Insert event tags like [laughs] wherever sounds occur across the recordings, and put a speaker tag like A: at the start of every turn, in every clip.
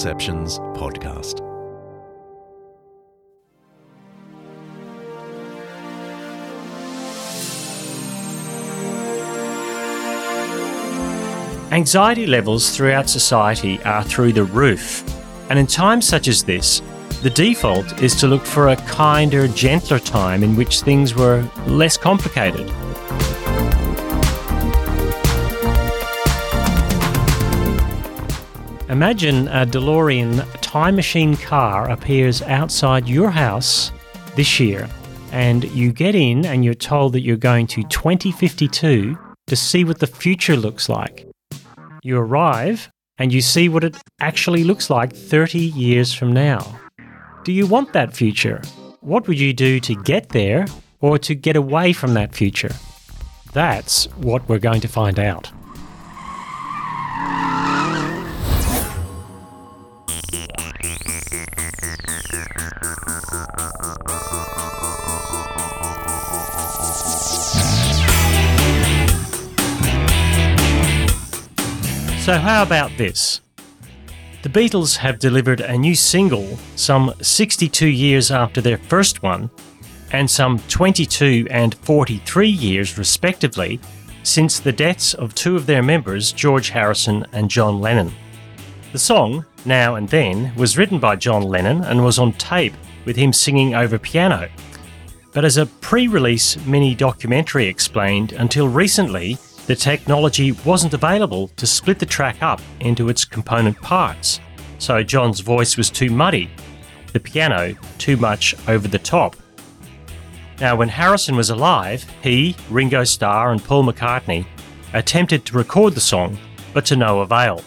A: Undeceptions podcast.
B: Anxiety levels throughout society are through the roof, and in times such as this, the default is to look for a kinder, gentler time in which things were less complicated. Imagine a DeLorean time machine car appears outside your house this year, and you get in and you're told that you're going to 2052 to see what the future looks like. You arrive and you see what it actually looks like 30 years from now. Do you want that future? What would you do to get there or to get away from that future? That's what we're going to find out. So, how about this? The Beatles have delivered a new single some 62 years after their first one, and some 22 and 43 years, respectively, since the deaths of two of their members, George Harrison and John Lennon. The song, Now and Then, was written by John Lennon and was on tape with him singing over piano. But as a pre release mini documentary explained, until recently, the technology wasn't available to split the track up into its component parts, so John's voice was too muddy, the piano too much over the top. Now, when Harrison was alive, he, Ringo Starr, and Paul McCartney attempted to record the song, but to no avail.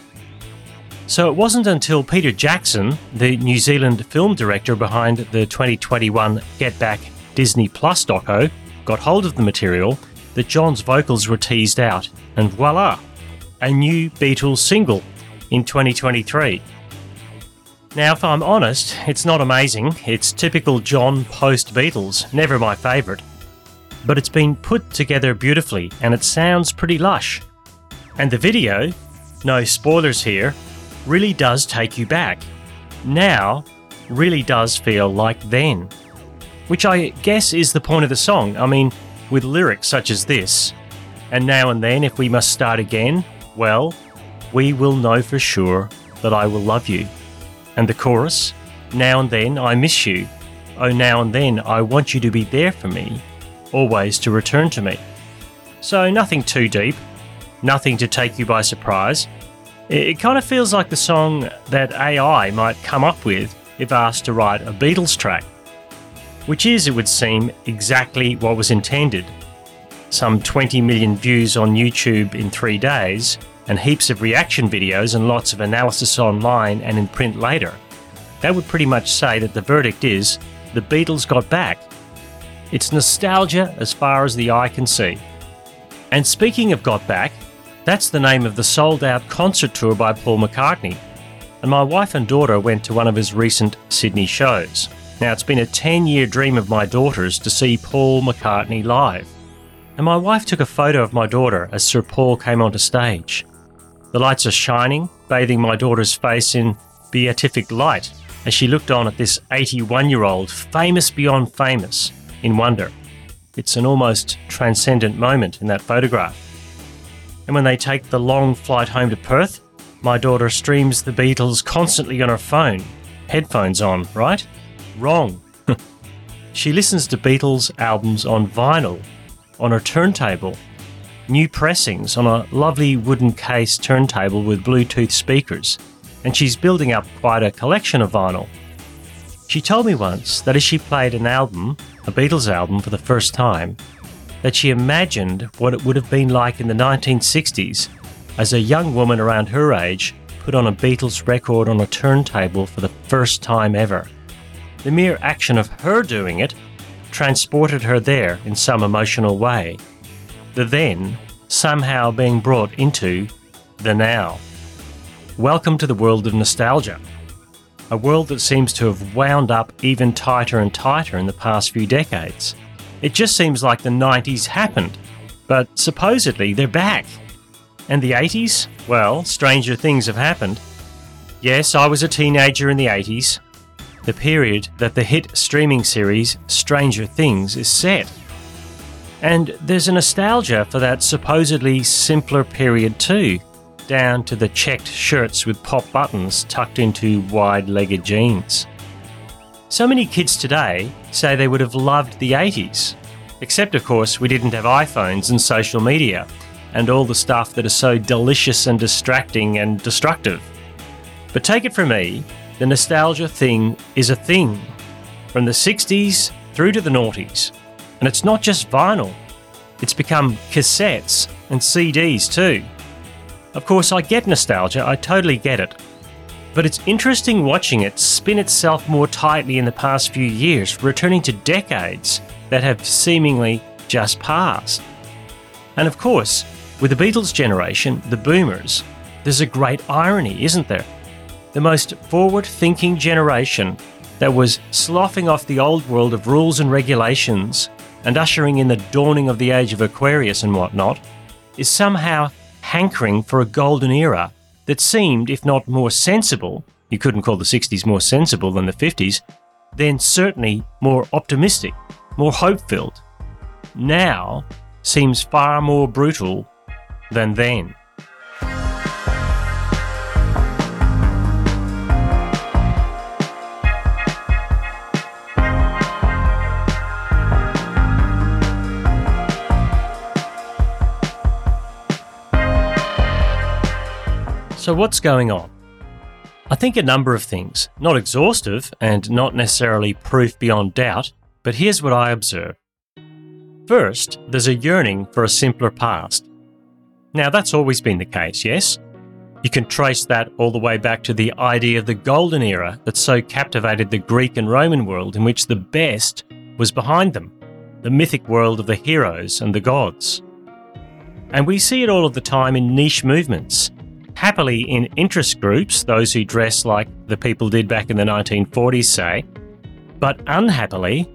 B: So it wasn't until Peter Jackson, the New Zealand film director behind the 2021 Get Back Disney Plus doco, got hold of the material that John's vocals were teased out, and voila, a new Beatles single in 2023. Now, if I'm honest, it's not amazing. It's typical John post Beatles, never my favourite. But it's been put together beautifully and it sounds pretty lush. And the video, no spoilers here, really does take you back. Now, really does feel like then. Which I guess is the point of the song. I mean, with lyrics such as this. And now and then, if we must start again, well, we will know for sure that I will love you. And the chorus, now and then I miss you. Oh, now and then I want you to be there for me, always to return to me. So, nothing too deep, nothing to take you by surprise. It, kind of feels like the song that AI might come up with if asked to write a Beatles track which is, it would seem, exactly what was intended. Some 20 million views on YouTube in three days, and heaps of reaction videos and lots of analysis online and in print later. That would pretty much say that the verdict is the Beatles got back. It's nostalgia as far as the eye can see. And speaking of Got Back, that's the name of the sold out concert tour by Paul McCartney. And my wife and daughter went to one of his recent Sydney shows. Now, it's been a 10 year dream of my daughter's to see Paul McCartney live. And my wife took a photo of my daughter as Sir Paul came onto stage. The lights are shining, bathing my daughter's face in beatific light as she looked on at this 81 year old, famous beyond famous, in wonder. It's an almost transcendent moment in that photograph. And when they take the long flight home to Perth, my daughter streams the Beatles constantly on her phone, headphones on, right? Wrong. she listens to Beatles albums on vinyl, on her turntable, new pressings on a lovely wooden case turntable with Bluetooth speakers, and she's building up quite a collection of vinyl. She told me once that as she played an album, a Beatles album, for the first time, that she imagined what it would have been like in the 1960s as a young woman around her age put on a Beatles record on a turntable for the first time ever. The mere action of her doing it transported her there in some emotional way. The then somehow being brought into the now. Welcome to the world of nostalgia. A world that seems to have wound up even tighter and tighter in the past few decades. It just seems like the 90s happened, but supposedly they're back. And the 80s? Well, stranger things have happened. Yes, I was a teenager in the 80s, the period that the hit streaming series Stranger Things is set. And there's a nostalgia for that supposedly simpler period too, down to the checked shirts with pop buttons tucked into wide legged jeans. So many kids today say they would have loved the 80s, except, of course, we didn't have iPhones and social media and all the stuff that is so delicious and distracting and destructive. But take it from me, the nostalgia thing is a thing. From the 60s through to the noughties. And it's not just vinyl, it's become cassettes and CDs too. Of course, I get nostalgia, I totally get it. But it's interesting watching it spin itself more tightly in the past few years, returning to decades that have seemingly just passed. And of course, with the Beatles generation, the boomers, there's a great irony, isn't there? The most forward thinking generation that was sloughing off the old world of rules and regulations and ushering in the dawning of the age of Aquarius and whatnot, is somehow hankering for a golden era that seemed, if not more sensible, you couldn't call the 60s more sensible than the 50s, then certainly more optimistic, more hope filled. Now seems far more brutal than then. So, what's going on? I think a number of things, not exhaustive and not necessarily proof beyond doubt, but here's what I observe. First, there's a yearning for a simpler past. Now, that's always been the case, yes? You can trace that all the way back to the idea of the golden era that so captivated the Greek and Roman world, in which the best was behind them the mythic world of the heroes and the gods. And we see it all of the time in niche movements happily in interest groups, those who dress like the people did back in the 1940s, say, but unhappily,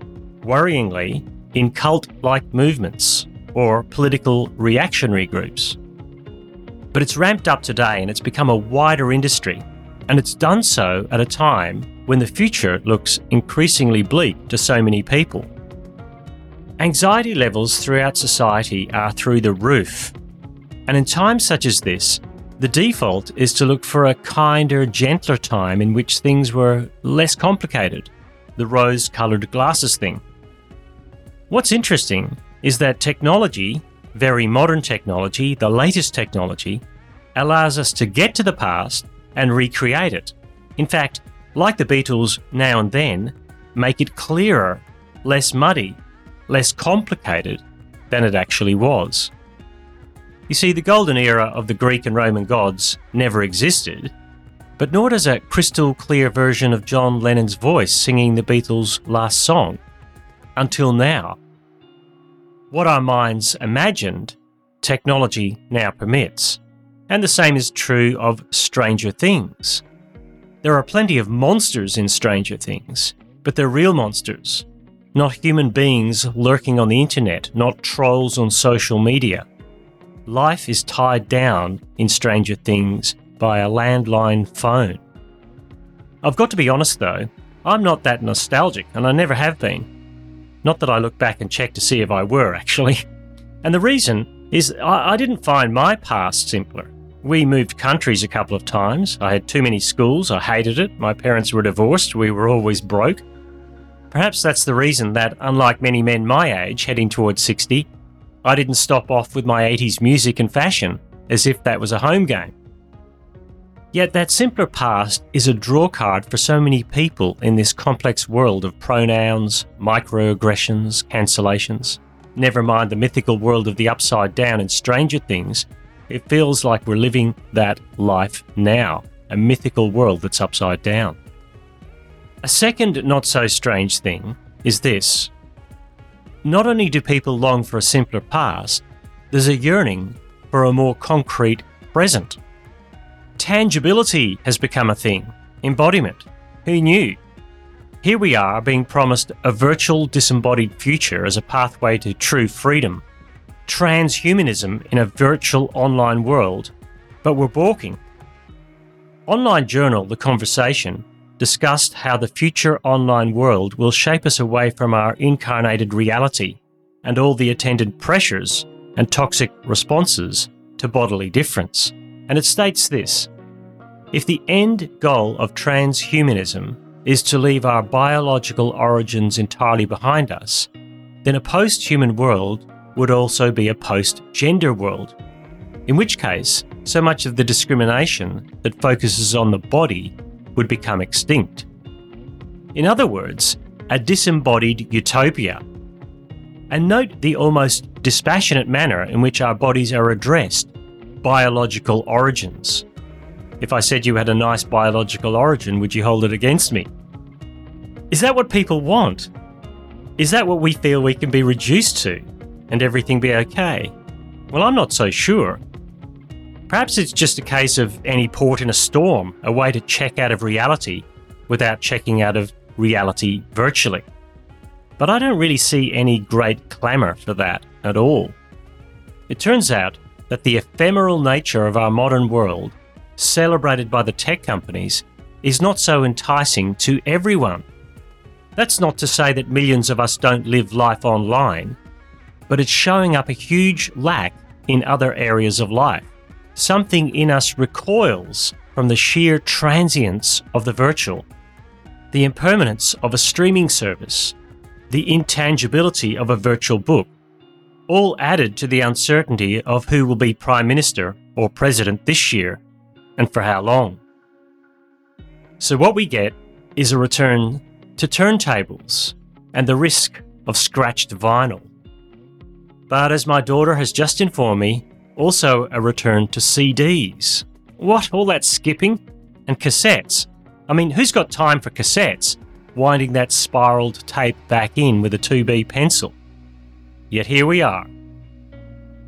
B: worryingly, in cult like movements or political reactionary groups. But it's ramped up today and it's become a wider industry, and it's done so at a time when the future looks increasingly bleak to so many people. Anxiety levels throughout society are through the roof, and in times such as this, the default is to look for a kinder, gentler time in which things were less complicated. The rose coloured glasses thing. What's interesting is that technology, very modern technology, the latest technology, allows us to get to the past and recreate it. In fact, like the Beatles now and then, make it clearer, less muddy, less complicated than it actually was. You see, the golden era of the Greek and Roman gods never existed, but nor does a crystal clear version of John Lennon's voice singing the Beatles' last song. Until now. What our minds imagined, technology now permits. And the same is true of Stranger Things. There are plenty of monsters in Stranger Things, but they're real monsters, not human beings lurking on the internet, not trolls on social media life is tied down in Stranger Things by a landline phone. I've got to be honest though, I'm not that nostalgic, and I never have been. Not that I look back and check to see if I were, actually. [laughs] And the reason is I, I didn't find my past simpler. We moved countries a couple of times. I had too many schools. I hated it. My parents were divorced. We were always broke. Perhaps that's the reason that, unlike many men my age heading towards 60, I didn't stop off with my 80s music and fashion as if that was a home game. Yet that simpler past is a drawcard for so many people in this complex world of pronouns, microaggressions, cancellations. Never mind the mythical world of the upside down and stranger things, it feels like we're living that life now, a mythical world that's upside down. A second not so strange thing is this not only do people long for a simpler past, there's a yearning for a more concrete present. Tangibility has become a thing, embodiment. Who knew? Here we are being promised a virtual disembodied future as a pathway to true freedom, transhumanism in a virtual online world, but we're balking. online journal The Conversation discussed how the future online world will shape us away from our incarnated reality and all the attendant pressures and toxic responses to bodily difference. And it states this If the end goal of transhumanism is to leave our biological origins entirely behind us, then a post human world would also be a post gender world. In which case, so much of the discrimination that focuses on the body would become extinct. In other words, a disembodied utopia. And note the almost dispassionate manner in which our bodies are addressed biological origins. If I said you had a nice biological origin, would you hold it against me? Is that what people want? Is that what we feel we can be reduced to and everything be okay? Well, I'm not so sure. Perhaps it's just a case of any port in a storm, a way to check out of reality without checking out of reality virtually. But I don't really see any great clamour for that at all. It turns out that the ephemeral nature of our modern world, celebrated by the tech companies, is not so enticing to everyone. That's not to say that millions of us don't live life online, but it's showing up a huge lack in other areas of life something in us recoils from the sheer transience of the virtual, the impermanence of a streaming service, the intangibility of a virtual book, all added to the uncertainty of who will be Prime Minister or President this year and for how long. So, what we get is a return to turntables and the risk of scratched vinyl. But as my daughter has just informed me, also, a return to CDs. What? All that skipping? And cassettes? I mean, who's got time for cassettes? Winding that spiraled tape back in with a 2B pencil. Yet here we are.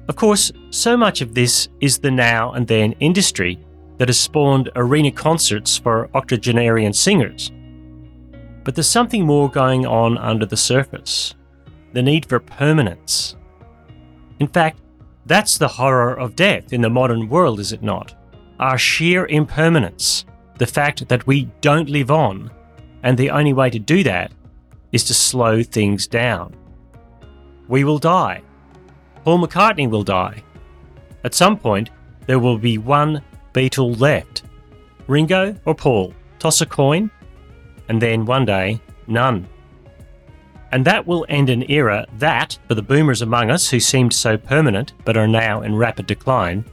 B: Of course, so much of this is the now and then industry that has spawned arena concerts for octogenarian singers. But there's something more going on under the surface the need for permanence. In fact, that's the horror of death in the modern world, is it not? Our sheer impermanence, the fact that we don't live on, and the only way to do that is to slow things down. We will die. Paul McCartney will die. At some point, there will be one Beatle left. Ringo or Paul? Toss a coin? And then one day, none. And that will end an era that, for the boomers among us who seemed so permanent but are now in rapid decline,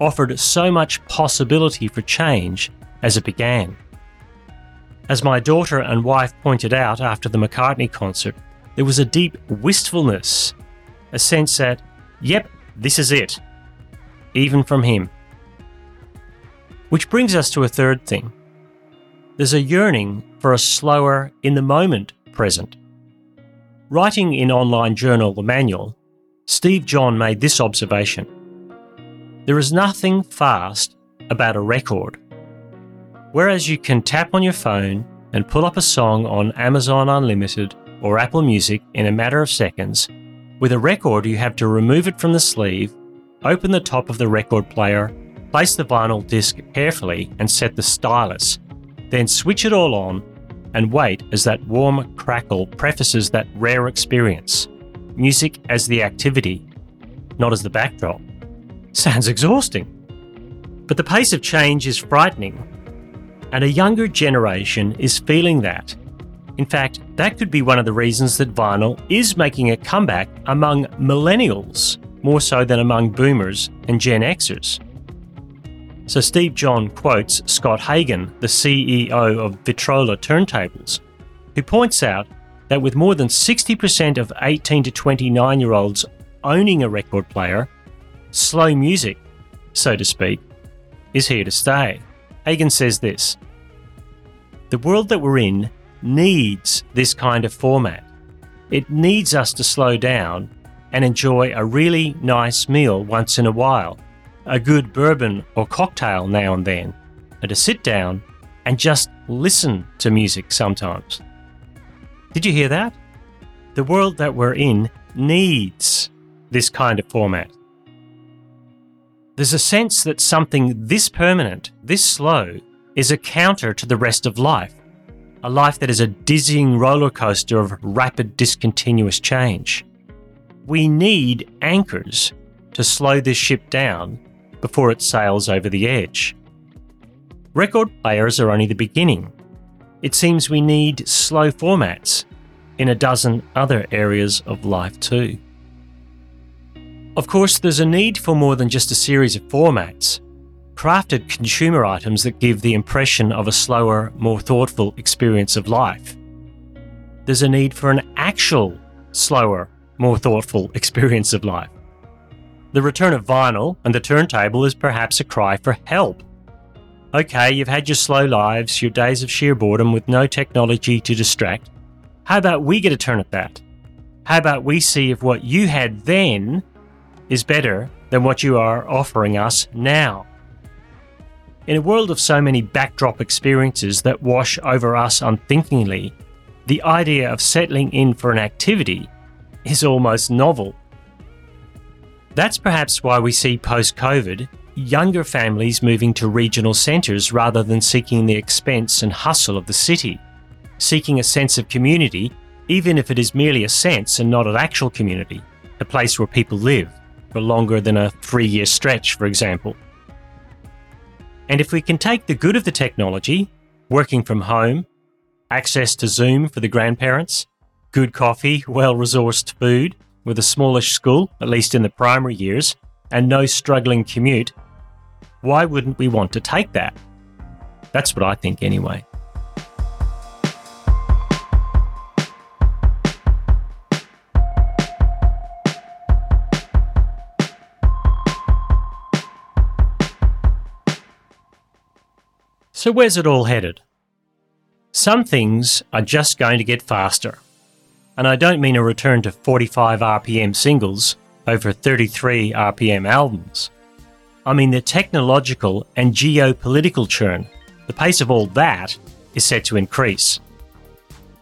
B: offered so much possibility for change as it began. As my daughter and wife pointed out after the McCartney concert, there was a deep wistfulness, a sense that, yep, this is it, even from him. Which brings us to a third thing. There's a yearning for a slower, in the moment present. Writing in online journal The Manual, Steve John made this observation There is nothing fast about a record. Whereas you can tap on your phone and pull up a song on Amazon Unlimited or Apple Music in a matter of seconds, with a record you have to remove it from the sleeve, open the top of the record player, place the vinyl disc carefully and set the stylus, then switch it all on and wait as that warm crackle prefaces that rare experience. Music as the activity, not as the backdrop. Sounds exhausting. But the pace of change is frightening, and a younger generation is feeling that. In fact, that could be one of the reasons that vinyl is making a comeback among millennials more so than among boomers and Gen Xers. So Steve John quotes Scott Hagen, the CEO of Victrola Turntables, who points out that with more than 60% of 18 to 29 year olds owning a record player, slow music, so to speak, is here to stay. Hagen says this The world that we're in needs this kind of format. It needs us to slow down and enjoy a really nice meal once in a while a good bourbon or cocktail now and then, and to sit down and just listen to music sometimes. Did you hear that? The world that we're in needs this kind of format. There's a sense that something this permanent, this slow, is a counter to the rest of life, a life that is a dizzying roller coaster of rapid discontinuous change. We need anchors to slow this ship down before it sails over the edge. Record players are only the beginning. It seems we need slow formats in a dozen other areas of life too. Of course, there's a need for more than just a series of formats, crafted consumer items that give the impression of a slower, more thoughtful experience of life. There's a need for an actual, slower, more thoughtful [laughs] experience of life. The return of vinyl and the turntable is perhaps a cry for help. Okay, you've had your slow lives, your days of sheer boredom with no technology to distract. How about we get a turn at that? How about we see if what you had then is better than what you are offering us now? In a world of so many backdrop experiences that wash over us unthinkingly, the idea of settling in for an activity is almost novel. That's perhaps why we see post COVID younger families moving to regional centres rather than seeking the expense and hustle of the city, seeking a sense of community, even if it is merely a sense and not an actual community, a place where people live for longer than a three year stretch, for example. And if we can take the good of the technology, working from home, access to Zoom for the grandparents, good coffee, well resourced food, with a smallish school, at least in the primary years, and no struggling commute, why wouldn't we want to take that? That's what I think anyway. So, where's it all headed? Some things are just going to get faster. And I don't mean a return to 45 RPM singles over 33 RPM albums. I mean the technological and geopolitical churn. The pace of all that is set to increase.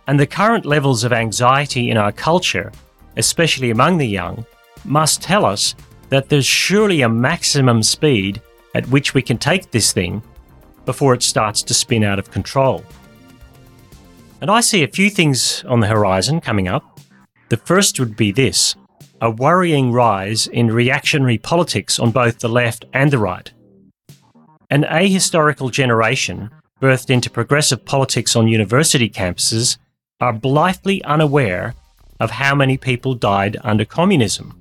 B: And the current levels of anxiety in our culture, especially among the young, must tell us that there's surely a maximum speed at which we can take this thing before it starts to spin out of control. And I see a few things on the horizon coming up. The first would be this a worrying rise in reactionary politics on both the left and the right. An ahistorical generation, birthed into progressive politics on university campuses, are blithely unaware of how many people died under communism.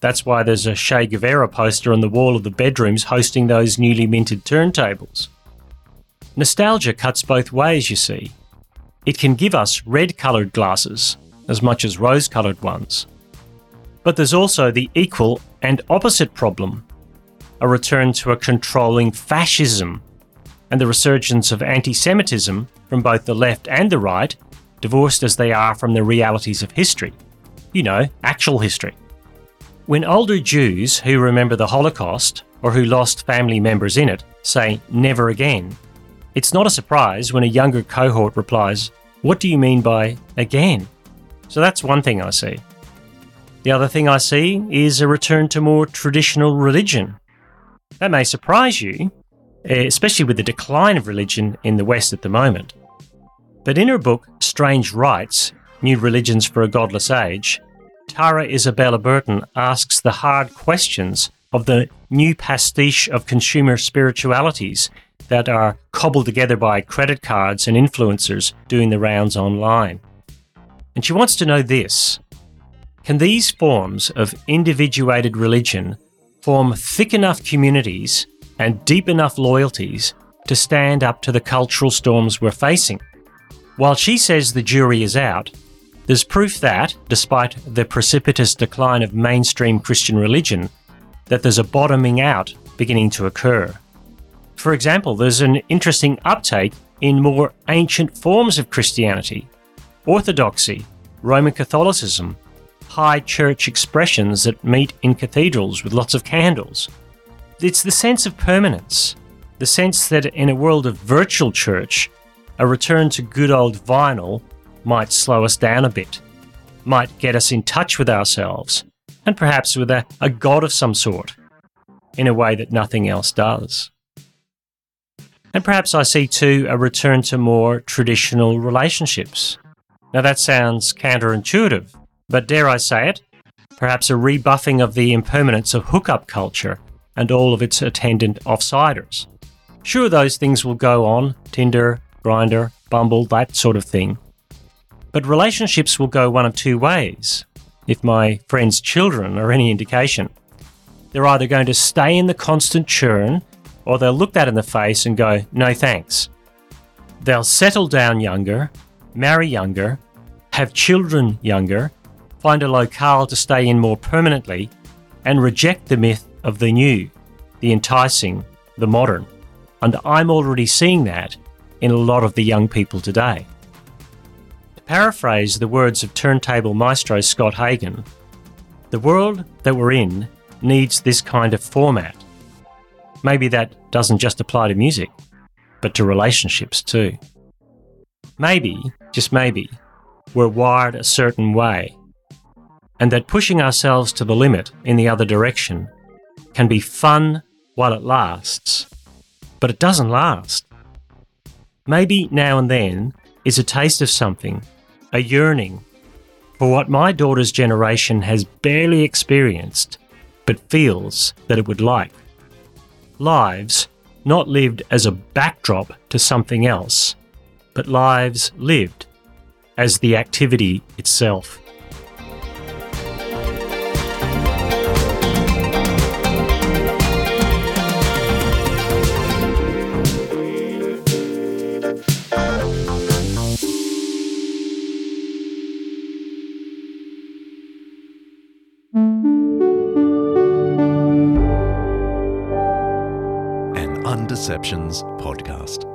B: That's why there's a Che Guevara poster on the wall of the bedrooms hosting those newly minted turntables. Nostalgia cuts both ways, you see. It can give us red coloured glasses as much as rose coloured ones. But there's also the equal and opposite problem a return to a controlling fascism and the resurgence of anti Semitism from both the left and the right, divorced as they are from the realities of history. You know, actual history. When older Jews who remember the Holocaust or who lost family members in it say never again, it's not a surprise when a younger cohort replies, What do you mean by again? So that's one thing I see. The other thing I see is a return to more traditional religion. That may surprise you, eh, especially with the decline of religion in the West at the moment. But in her book, Strange Rites New Religions for a Godless Age, Tara Isabella Burton asks the hard questions of the new pastiche of consumer spiritualities that are cobbled together by credit cards and influencers doing the rounds online. And she wants to know this Can these forms of individuated religion form thick enough communities and deep enough loyalties to stand up to the cultural storms we're facing? While she says the jury is out, there's proof that, despite the precipitous decline of mainstream Christian religion, that there's a bottoming out beginning to occur. For example, there's an interesting uptake in more ancient forms of Christianity Orthodoxy, Roman Catholicism, high church expressions that meet in cathedrals with lots of candles. It's the sense of permanence, the sense that in a world of virtual church, a return to good old vinyl might slow us down a bit, might get us in touch with ourselves, and perhaps with a, a God of some sort, in a way that nothing else does. And perhaps I see too a return to more traditional relationships. Now that sounds counterintuitive, but dare I say it, perhaps a rebuffing of the impermanence of hookup culture and all of its attendant offsiders. Sure, those things will go on Tinder, Grindr, Bumble, that sort of thing. But relationships will go one of two ways, if my friend's children are any indication. They're either going to stay in the constant churn or they'll look that in the face and go, no thanks. They'll settle down younger, marry younger, have children younger, find a locale to stay in more permanently, and reject the myth of the new, the enticing, the modern. And I'm already seeing that in a lot of the young people today. To paraphrase the words of turntable maestro Scott Hagen, the world that we're in needs this kind of format maybe that doesn't just apply to music, but to relationships too. Maybe, just maybe, we're wired a certain way, and that pushing ourselves to the limit in the other direction can be fun while it lasts, but it doesn't last. Maybe now and then is a taste of something, a yearning for what my daughter's generation has barely experienced, but feels that it would like lives not lived as a backdrop to something else, but lives lived as the activity itself.
A: Undeceptions podcast.